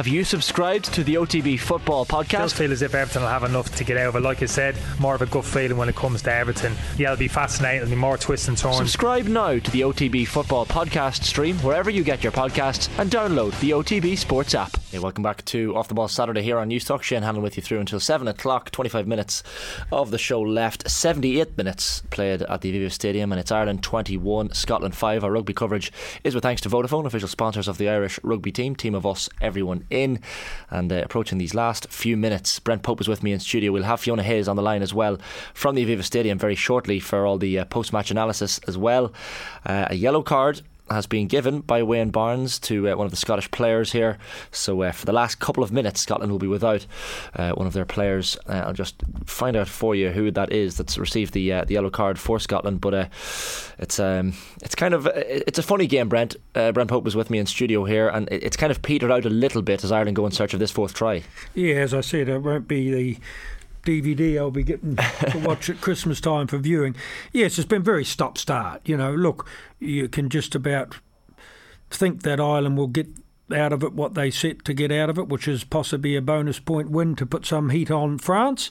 Have you subscribed to the OTB Football Podcast? Does feel as if Everton will have enough to get over. Like I said, more of a gut feeling when it comes to Everton. Yeah, it'll be fascinating. It'll be more twists and turns. Subscribe now to the OTB Football Podcast stream wherever you get your podcasts and download the OTB Sports app. Hey, welcome back to Off the Ball Saturday here on Newstalk. Shane Hanlon with you through until 7 o'clock. 25 minutes of the show left. 78 minutes played at the Aviva Stadium, and it's Ireland 21, Scotland 5. Our rugby coverage is with thanks to Vodafone, official sponsors of the Irish rugby team. Team of us, everyone in. And uh, approaching these last few minutes, Brent Pope is with me in studio. We'll have Fiona Hayes on the line as well from the Aviva Stadium very shortly for all the uh, post match analysis as well. Uh, a yellow card has been given by Wayne Barnes to uh, one of the Scottish players here. So uh, for the last couple of minutes, Scotland will be without uh, one of their players. Uh, I'll just find out for you who that is that's received the uh, the yellow card for Scotland. But uh, it's um, it's kind of it's a funny game. Brent Brent Pope was with me in studio here, and it's kind of petered out a little bit as Ireland go in search of this fourth try. Yeah, as I said, it won't be the DVD I'll be getting to watch at Christmas time for viewing. Yes, it's been very stop start. You know, look, you can just about think that Ireland will get out of it what they set to get out of it, which is possibly a bonus point win to put some heat on France.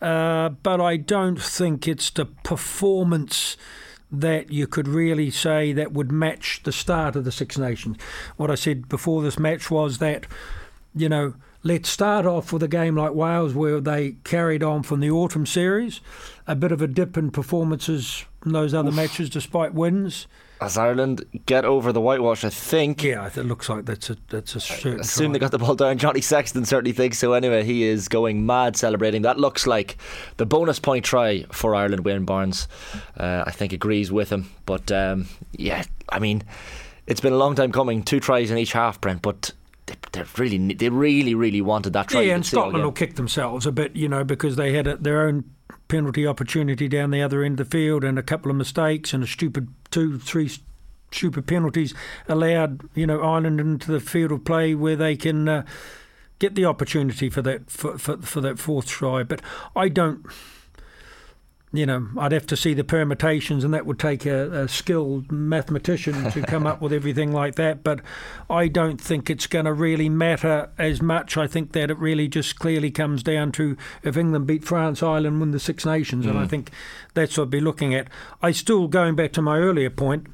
Uh, but I don't think it's the performance that you could really say that would match the start of the Six Nations. What I said before this match was that, you know, Let's start off with a game like Wales, where they carried on from the autumn series, a bit of a dip in performances in those other Oof. matches, despite wins. As Ireland get over the whitewash, I think. Yeah, it looks like that's a that's a certain. Assume they got the ball down. Johnny Sexton certainly thinks so. Anyway, he is going mad celebrating. That looks like the bonus point try for Ireland. Wayne Barnes, uh, I think, agrees with him. But um, yeah, I mean, it's been a long time coming. Two tries in each half, Brent. But they, really, they really, really wanted that try. Yeah, and Scotland will kick themselves a bit, you know, because they had a, their own penalty opportunity down the other end of the field and a couple of mistakes and a stupid two, three stupid penalties allowed, you know, Ireland into the field of play where they can uh, get the opportunity for that for, for, for that fourth try. But I don't you know, I'd have to see the permutations, and that would take a, a skilled mathematician to come up with everything like that. But I don't think it's going to really matter as much. I think that it really just clearly comes down to if England beat France, Ireland win the Six Nations, mm. and I mm. think that's what I'd be looking at. I still, going back to my earlier point,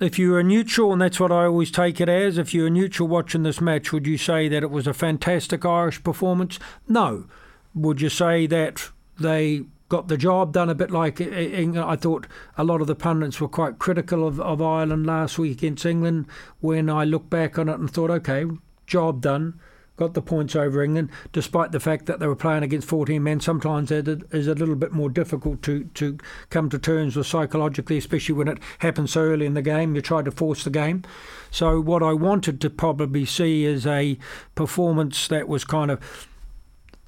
if you were neutral, and that's what I always take it as, if you were neutral watching this match, would you say that it was a fantastic Irish performance? No. Would you say that they got the job done a bit like England. I thought a lot of the pundits were quite critical of, of Ireland last week against England when I look back on it and thought, okay, job done. Got the points over England, despite the fact that they were playing against 14 men. Sometimes it is a little bit more difficult to, to come to terms with psychologically, especially when it happens so early in the game. You try to force the game. So, what I wanted to probably see is a performance that was kind of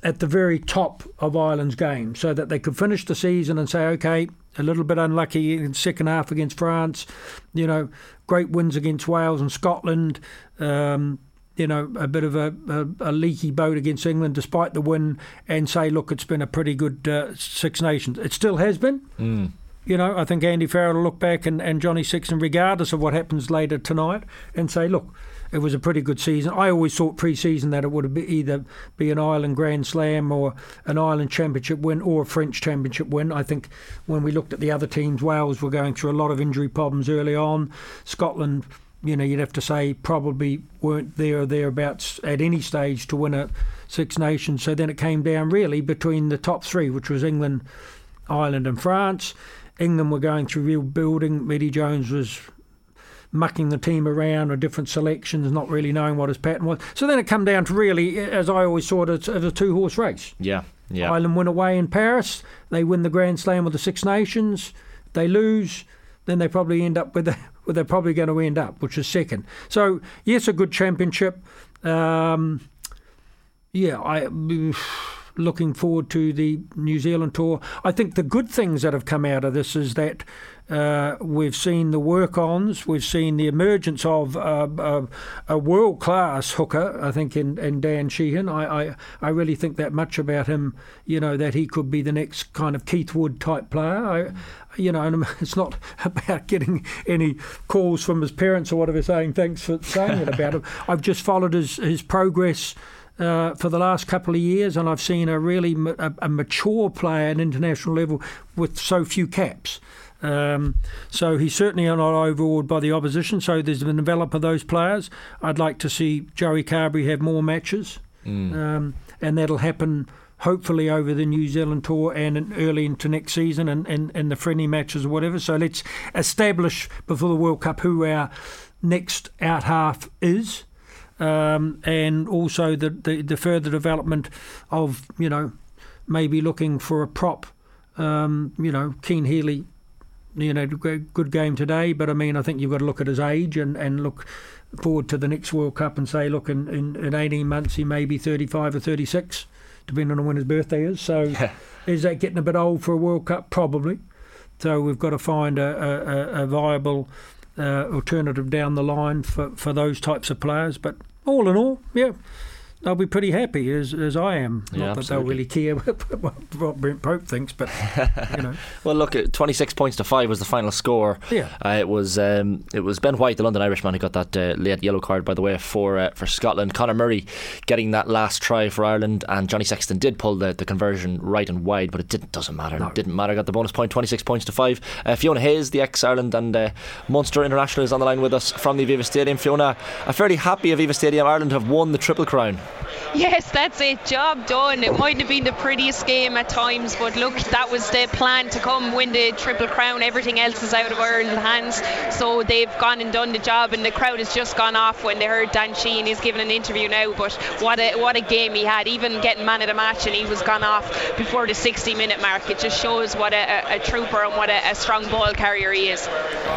at the very top of Ireland's game so that they could finish the season and say, okay, a little bit unlucky in the second half against France, you know, great wins against Wales and Scotland, um, you know, a bit of a, a, a, leaky boat against England despite the win, and say, look, it's been a pretty good uh, Six Nations. It still has been. Mm. You know, I think Andy Farrell will look back and, and Johnny Sexton, regardless of what happens later tonight, and say, look, it was a pretty good season. I always thought pre-season that it would be either be an Ireland Grand Slam or an Ireland Championship win or a French Championship win. I think when we looked at the other teams, Wales were going through a lot of injury problems early on. Scotland, you know, you'd have to say probably weren't there or thereabouts at any stage to win a Six Nations. So then it came down really between the top three, which was England, Ireland, and France. England were going through real building. Eddie Jones was mucking the team around or different selections, not really knowing what his pattern was. So then it come down to really, as I always saw it, as a two horse race. Yeah, yeah. Ireland win away in Paris. They win the Grand Slam with the Six Nations. They lose, then they probably end up with the, where they're probably going to end up, which is second. So yes, a good championship. Um, yeah, I looking forward to the New Zealand tour. I think the good things that have come out of this is that uh, we've seen the work ons, we've seen the emergence of uh, uh, a world class hooker, I think, in, in Dan Sheehan. I, I, I, really think that much about him, you know, that he could be the next kind of Keith Wood type player. I, you know, it's not about getting any calls from his parents or whatever saying thanks for saying it about him. I've just followed his, his progress. Uh, for the last couple of years, and I've seen a really ma- a, a mature player at international level with so few caps. Um, so he's certainly not overawed by the opposition. So there's the develop of those players. I'd like to see Joey Carbery have more matches, mm. um, and that'll happen hopefully over the New Zealand tour and early into next season and, and, and the friendly matches or whatever. So let's establish before the World Cup who our next out half is. Um, and also the, the, the further development of you know maybe looking for a prop um, you know Cian Healy you know, good game today. But I mean, I think you've got to look at his age and, and look forward to the next World Cup and say, look, in, in, in 18 months he may be 35 or 36, depending on when his birthday is. So yeah. is that getting a bit old for a World Cup? Probably. So we've got to find a, a, a viable uh, alternative down the line for, for those types of players. But all in all, yeah, they'll be pretty happy as as I am. Yeah, Not that they'll really care what Brent Pope thinks, but you know. well, look, twenty six points to five was the final score. Yeah, uh, it was um, it was Ben White, the London Irishman, who got that uh, late yellow card, by the way, for uh, for Scotland. Conor Murray getting that last try for Ireland, and Johnny Sexton did pull the, the conversion right and wide, but it didn't doesn't matter. No. It didn't matter. Got the bonus point, twenty six points to five. Uh, Fiona Hayes, the ex Ireland and uh, Munster international, is on the line with us from the Aviva Stadium. Fiona, I'm fairly happy Aviva Stadium. Ireland have won the triple crown. Yes, that's it. Job done. It might have been the prettiest game at times, but look, that was the plan to come win the Triple Crown. Everything else is out of Ireland's hands. So they've gone and done the job, and the crowd has just gone off when they heard Dan Sheehan. He's giving an interview now, but what a what a game he had. Even getting man of the match, and he was gone off before the 60 minute mark. It just shows what a, a, a trooper and what a, a, strong ball carrier he is.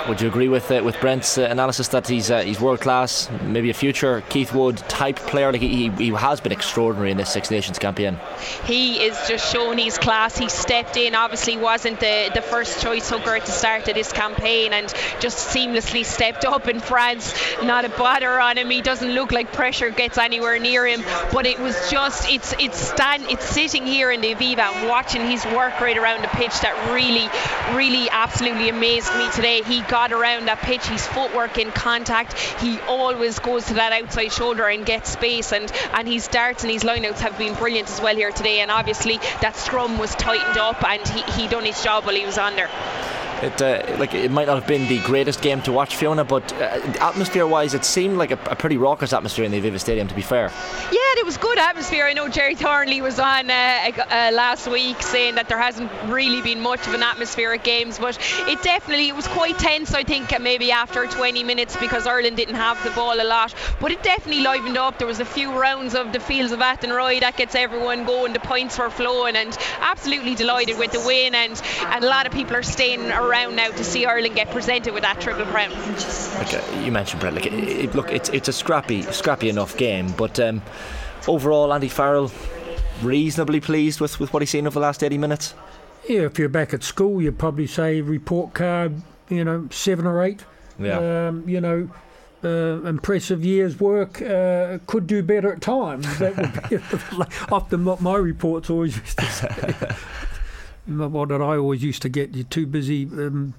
Would you agree with uh, with Brent's uh, analysis that he's uh, he's world class, maybe a future Keith Wood type player? Like he, he has been extraordinary in this Six Nations campaign. He is just showing his class. He stepped in, obviously wasn't the, the first choice hooker at the start of this campaign and just seamlessly stepped up in France. Not a bother on him. He doesn't look like pressure gets anywhere near him. But it was just it's it's stand it's sitting here in the Aviva watching his work right around the pitch that really, really absolutely amazed me today. He got around that pitch, his footwork in contact. He always goes to that outside shoulder and gets space and, and his darts and his lineouts have been brilliant as well here today. And obviously that scrum was tightened up and he, he done his job while he was on there. It uh, like it might not have been the greatest game to watch, Fiona, but uh, atmosphere-wise, it seemed like a, a, pretty raucous atmosphere in the Aviva Stadium. To be fair, yeah, it was good atmosphere. I know Gerry Thornley was on uh, uh, last week saying that there hasn't really been much of an atmosphere at games, but it definitely it was quite tense. I think maybe after 20 minutes because Ireland didn't have the ball a lot, but it definitely livened up. There was a few rounds of the fields of Athenry that gets everyone going. The points were flowing, and absolutely delighted with the win. And and a lot of people are staying around around now to see Ireland get presented with that triple crown. you mentioned Brett. Like, it, it, look, it's it's a scrappy, scrappy enough game, but um, overall, Andy Farrell reasonably pleased with, with what he's seen over the last 80 minutes. Yeah, if you're back at school, you'd probably say report card, you know, seven or eight. Yeah. Um, you know, uh, impressive year's work. Uh, could do better at times. That would be often what my reports always used to say. What that I always used to get. You're too busy um,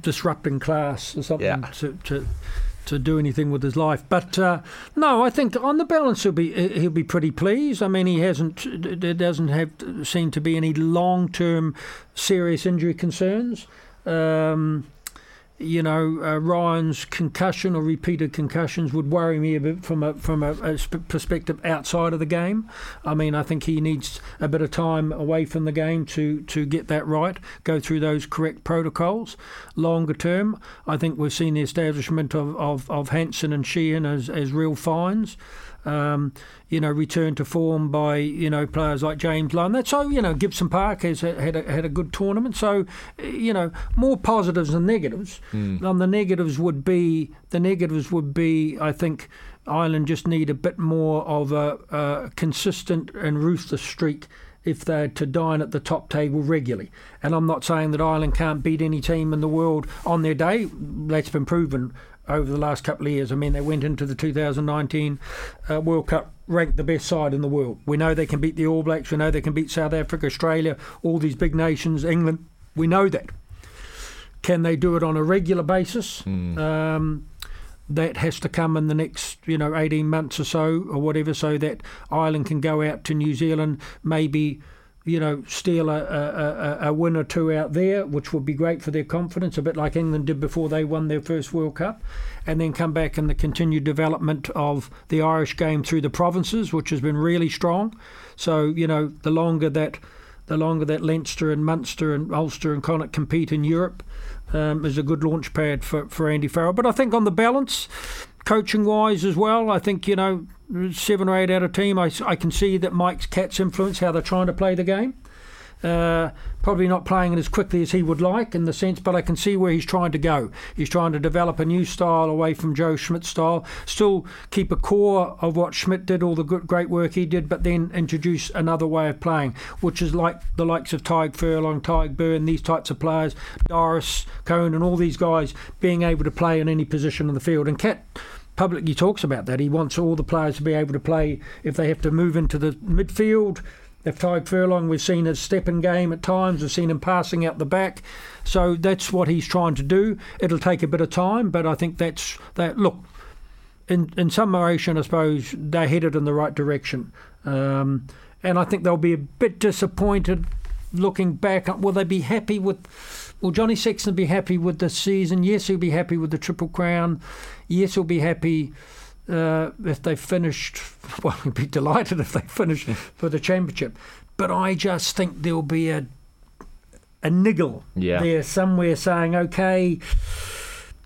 disrupting class or something yeah. to, to to do anything with his life. But uh, no, I think on the balance he'll be he'll be pretty pleased. I mean, he hasn't there doesn't have seem to be any long term serious injury concerns. Um, you know, uh, Ryan's concussion or repeated concussions would worry me a bit from a from a, a perspective outside of the game. I mean, I think he needs a bit of time away from the game to to get that right, go through those correct protocols. Longer term, I think we've seen the establishment of of, of Hansen and Sheehan as as real fines um, you know, return to form by you know players like James. That's so you know Gibson Park has had a, had a good tournament. So you know more positives than negatives. Mm. And the negatives would be the negatives would be I think Ireland just need a bit more of a, a consistent and ruthless streak if they're to dine at the top table regularly. And I'm not saying that Ireland can't beat any team in the world on their day. That's been proven over the last couple of years. I mean, they went into the 2019 uh, World Cup ranked the best side in the world. We know they can beat the All Blacks. We know they can beat South Africa, Australia, all these big nations, England. We know that. Can they do it on a regular basis? Mm. Um, that has to come in the next, you know, 18 months or so, or whatever, so that Ireland can go out to New Zealand, maybe, you know, steal a, a, a, win or two out there, which would be great for their confidence, a bit like England did before they won their first World Cup, and then come back in the continued development of the Irish game through the provinces, which has been really strong. So, you know, the longer that the longer that Leinster and Munster and Ulster and Connacht compete in Europe, um, is a good launch pad for, for Andy Farrell. But I think on the balance, coaching wise as well, I think, you know, seven or eight out of team, I, I can see that Mike's Catt's influence, how they're trying to play the game. Uh, probably not playing it as quickly as he would like in the sense, but I can see where he's trying to go. He's trying to develop a new style away from Joe Schmidt's style, still keep a core of what Schmidt did, all the good, great work he did, but then introduce another way of playing, which is like the likes of Tadhg Furlong, Tadhg Beirne, these types of players, Doris, Cohn, and all these guys being able to play in any position on the field. And Cat publicly talks about that. He wants all the players to be able to play if they have to move into the midfield if Tadhg Furlong, we've seen his stepping game at times, we've seen him passing out the back. So that's what he's trying to do. It'll take a bit of time, but I think that's that. Look, in in summation, I suppose they're headed in the right direction, um, and I think they'll be a bit disappointed looking back. Will they be happy with? Will Johnny Sexton be happy with the season? Yes, he'll be happy with the Triple Crown. Yes, he'll be happy uh, if they finished, well, he'd be delighted if they finished for the championship. But I just think there'll be a a niggle yeah. there somewhere saying, okay,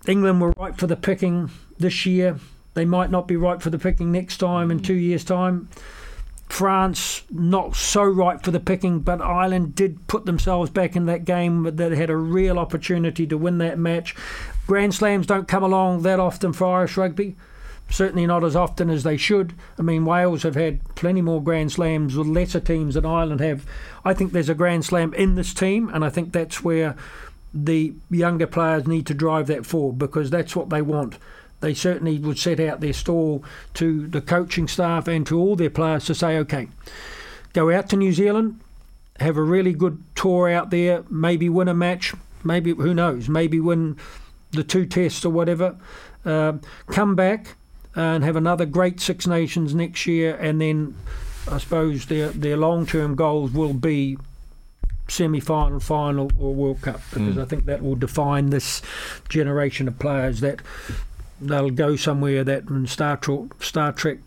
England were right for the picking this year. They might not be right for the picking next time in two years' time. France not so right for the picking, but Ireland did put themselves back in that game. That had a real opportunity to win that match. Grand Slams don't come along that often for Irish rugby certainly not as often as they should. I mean, Wales have had plenty more Grand Slams with lesser teams than Ireland have. I think there's a Grand Slam in this team, and I think that's where the younger players need to drive that forward because that's what they want. They certainly would set out their stall to the coaching staff and to all their players to say, okay, go out to New Zealand, have a really good tour out there, maybe win a match, maybe, who knows, maybe win the two tests or whatever. Uh, come back, and have another great Six Nations next year, and then I suppose their their long term goals will be semi final, final, or World Cup because mm. I think that will define this generation of players that they'll go somewhere that in Star Trek, Star Trek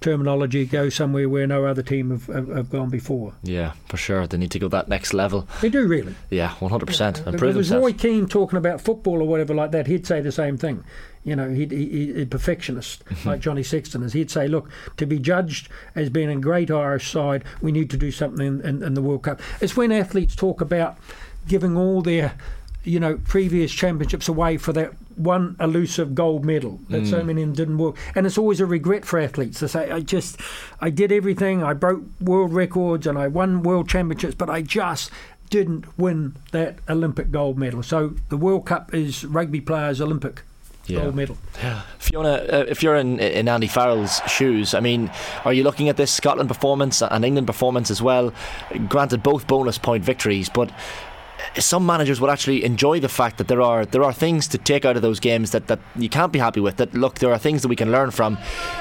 terminology go somewhere where no other team have, have, have, gone before. Yeah, for sure. They need to go that next level. They do really. Yeah, one hundred percent. Improve If it was Roy Keane talking about football or whatever like that, he'd say the same thing you know, he'd, he, he, a perfectionist like Johnny Sexton is. He'd say, look, to be judged as being a great Irish side, we need to do something in, in, in the World Cup. It's when athletes talk about giving all their you know, previous championships away for that one elusive gold medal that mm. so many didn't work. And it's always a regret for athletes to say, I just, I did everything, I broke world records and I won world championships, but I just didn't win that Olympic gold medal. So the World Cup is rugby players' Olympic yeah. gold medal. Fiona, uh, if you're in, in Andy Farrell's shoes, I mean, are you looking at this Scotland performance and England performance as well? Granted, both bonus point victories, but some managers would actually enjoy the fact that there are there are things to take out of those games that, that you can't be happy with. That look, there are things that we can learn from.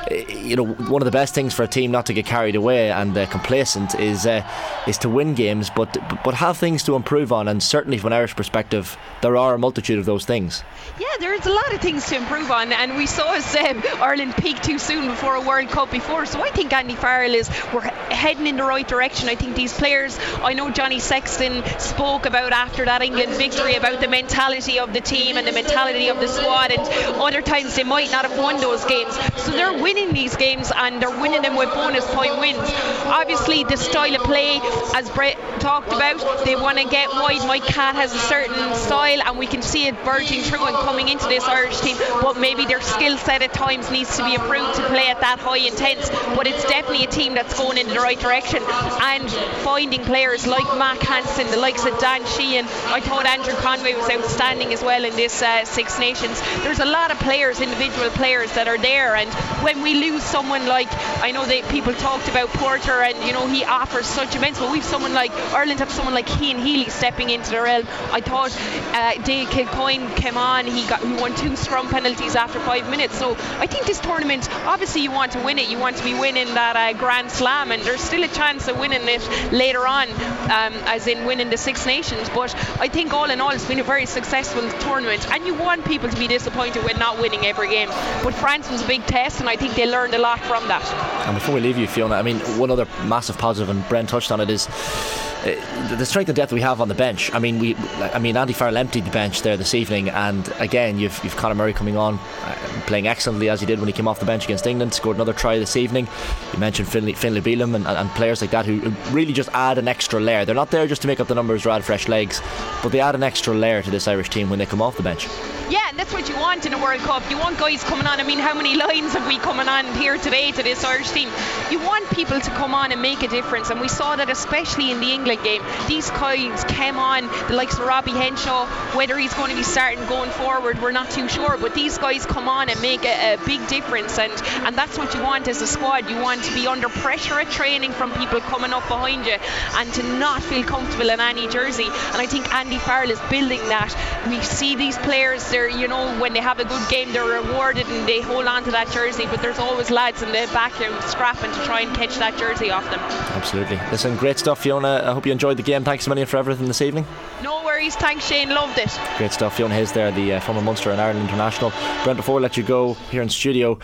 You know, one of the best things for a team not to get carried away and uh, complacent is uh, is to win games, but but have things to improve on. And certainly from an Irish perspective, there are a multitude of those things. Yeah, there's a lot of things to improve on, and we saw us um, Ireland peak too soon before a World Cup before. So I think Andy Farrell is we're heading in the right direction. I think these players. I know Johnny Sexton spoke about about after that England victory about the mentality of the team and the mentality of the squad, and other times they might not have won those games. So they're winning these games and they're winning them with bonus point wins. Obviously, the style of play, as Brett talked about, they want to get wide. Mike Catt has a certain style, and we can see it burgeoning through and coming into this Irish team. But maybe their skill set at times needs to be improved to play at that high intense. But it's definitely a team that's going in the right direction and finding players like Mack Hansen, the likes of Dan Sheehan. I thought Andrew Conway was outstanding as well in this uh, Six Nations. There's a lot of players, individual players that are there, and when we lose someone like I know that people talked about Porter, and you know he offers such immense, but we've someone like Ireland have someone like Cian Healy stepping into the realm. I thought uh, Dave Kilcoyne came on, he got he won two scrum penalties after five minutes. So I think this tournament, obviously you want to win it, you want to be winning that uh, Grand Slam, and there's still a chance of winning it later on, um, as in winning the Six Nations. But I think all in all, it's been a very successful tournament, and you want people to be disappointed with not winning every game. But France was a big test, and I think they learned a lot from that. And before we leave you, Fiona, I mean, one other massive positive, and Brent touched on it, is the strength and depth we have on the bench. I mean, we, I mean, Andy Farrell emptied the bench there this evening, and again, you've you've Conor Murray coming on, uh, playing excellently as he did when he came off the bench against England, scored another try this evening. You mentioned Finlay, Finlay Bealham and, and, players like that who really just add an extra layer. They're not there just to make up the numbers or add fresh legs, but they add an extra layer to this Irish team when they come off the bench. Yeah, that's what you want in a World Cup. You want guys coming on. I mean, how many lines have we coming on here today to this Irish team? You want people to come on and make a difference, and we saw that especially in the England game. These guys came on, the likes of Robbie Henshaw, whether he's going to be starting going forward, we're not too sure, but these guys come on and make a, a big difference, and, and that's what you want as a squad. You want to be under pressure at training from people coming up behind you and to not feel comfortable in any jersey. And I think Andy Farrell is building that. We see these players, they're, you know, when they have a good game, they're rewarded and they hold on to that jersey, but there's always lads in the back scrapping to try and catch that jersey off them. Absolutely. Listen, great stuff, Fiona. I hope you enjoyed the game. Thanks a million for everything this evening. No worries. Thanks, Shane. Loved it. Great stuff. Fiona Hayes there, the uh, former Munster and Ireland international. Brent, before we let you go here in studio,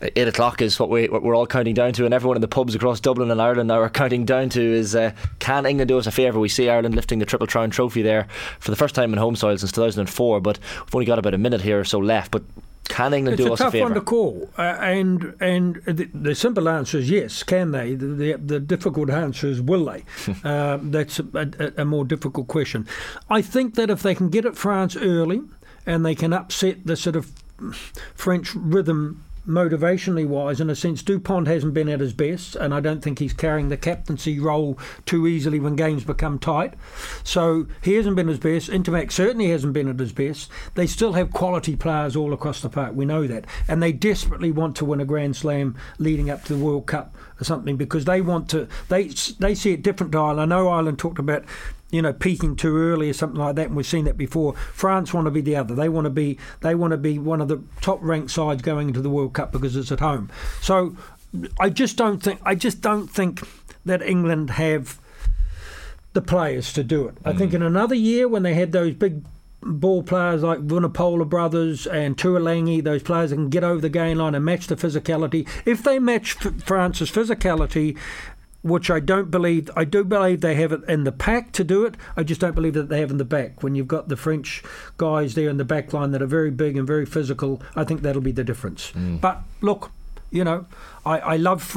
eight o'clock is what, we, what we're all counting down to, and everyone in the pubs across Dublin and Ireland now are counting down to is uh, can England do us a favour? We see Ireland lifting the Triple Crown trophy there for the first time in home soil since 2004, but we've only got about a minute here or so left. But can England it's do us a favour? It's a tough one to call, uh, and and the, the, simple answer is yes. Can they? The, the, the difficult answer is will they? uh, that's a, a, a, more difficult question. I think that if they can get at France early and they can upset the sort of French rhythm motivationally wise, in a sense, Dupont hasn't been at his best, and I don't think he's carrying the captaincy role too easily when games become tight. So he hasn't been his best. Ntamack certainly hasn't been at his best. They still have quality players all across the park. We know that, and they desperately want to win a Grand Slam leading up to the World Cup or something because they want to. They they see it different. Dial. I know Ireland talked about you know, peaking too early or something like that, and we've seen that before. France want to be the other. They want to be they want to be one of the top ranked sides going into the World Cup because it's at home. So I just don't think I just don't think that England have the players to do it. Mm. I think mm. in another year when they had those big ball players like Vunipola brothers and Tuilagi, those players that can get over the gain line and match the physicality. If they match France's physicality which I don't believe. I do believe they have it in the pack to do it. I just don't believe that they have in the back. When you've got the French guys there in the back line that are very big and very physical, I think that'll be the difference. Mm. But look, you know, I, I love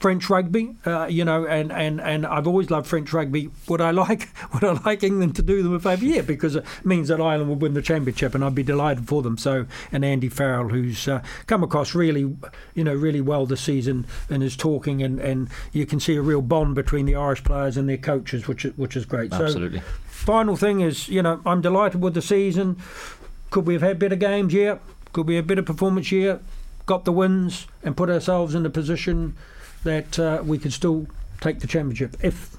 French rugby, uh, you know, and, and, and I've always loved French rugby. Would I like would I like England to do them a favour? Yeah, because it means that Ireland would win the championship, and I'd be delighted for them. So, and Andy Farrell, who's uh, come across really, you know, really well this season, and is talking, and, and you can see a real bond between the Irish players and their coaches, which which is great. Absolutely. So, final thing is, you know, I'm delighted with the season. Could we have had better games? Yeah. Could we have better performance? Yeah. Got the wins and put ourselves in a position that uh, we could still take the championship if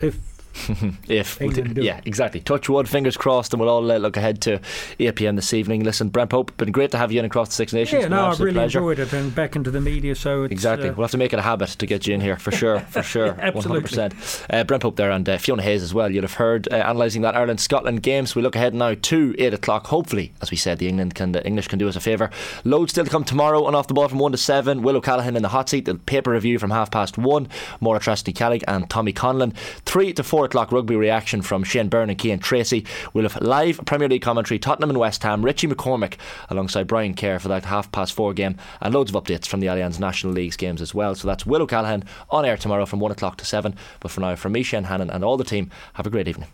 if if yeah, exactly. Touch wood, fingers crossed, and we'll all uh, look ahead to 8 pm this evening. Listen, Brent Pope, been great to have you in across the Six Nations. Yeah, no, I've really pleasure. enjoyed it, and back into the media. So exactly, uh, we'll have to make it a habit to get you in here for sure, for sure, absolutely. 100%. Uh, Brent Pope there and uh, Fiona Hayes as well. You'll have heard uh, analysing that Ireland Scotland game. So we look ahead now to 8 o'clock. Hopefully, as we said, the England can the English can do us a favour. Loads still to come tomorrow on off the ball from one to seven. Will O'Callaghan in the hot seat. The paper review from half past one. Maura Trastny Callig and Tommy Conlon. Three to four o'clock rugby reaction from Shane Byrne and Cian Tracy. We'll have live Premier League commentary, Tottenham and West Ham, Richie McCormick alongside Brian Kerr for that half past four game, and loads of updates from the Allianz National League's games as well. So that's Will O'Callaghan on air tomorrow from one o'clock to seven. But for now, from me, Shane Hannon, and all the team, have a great evening.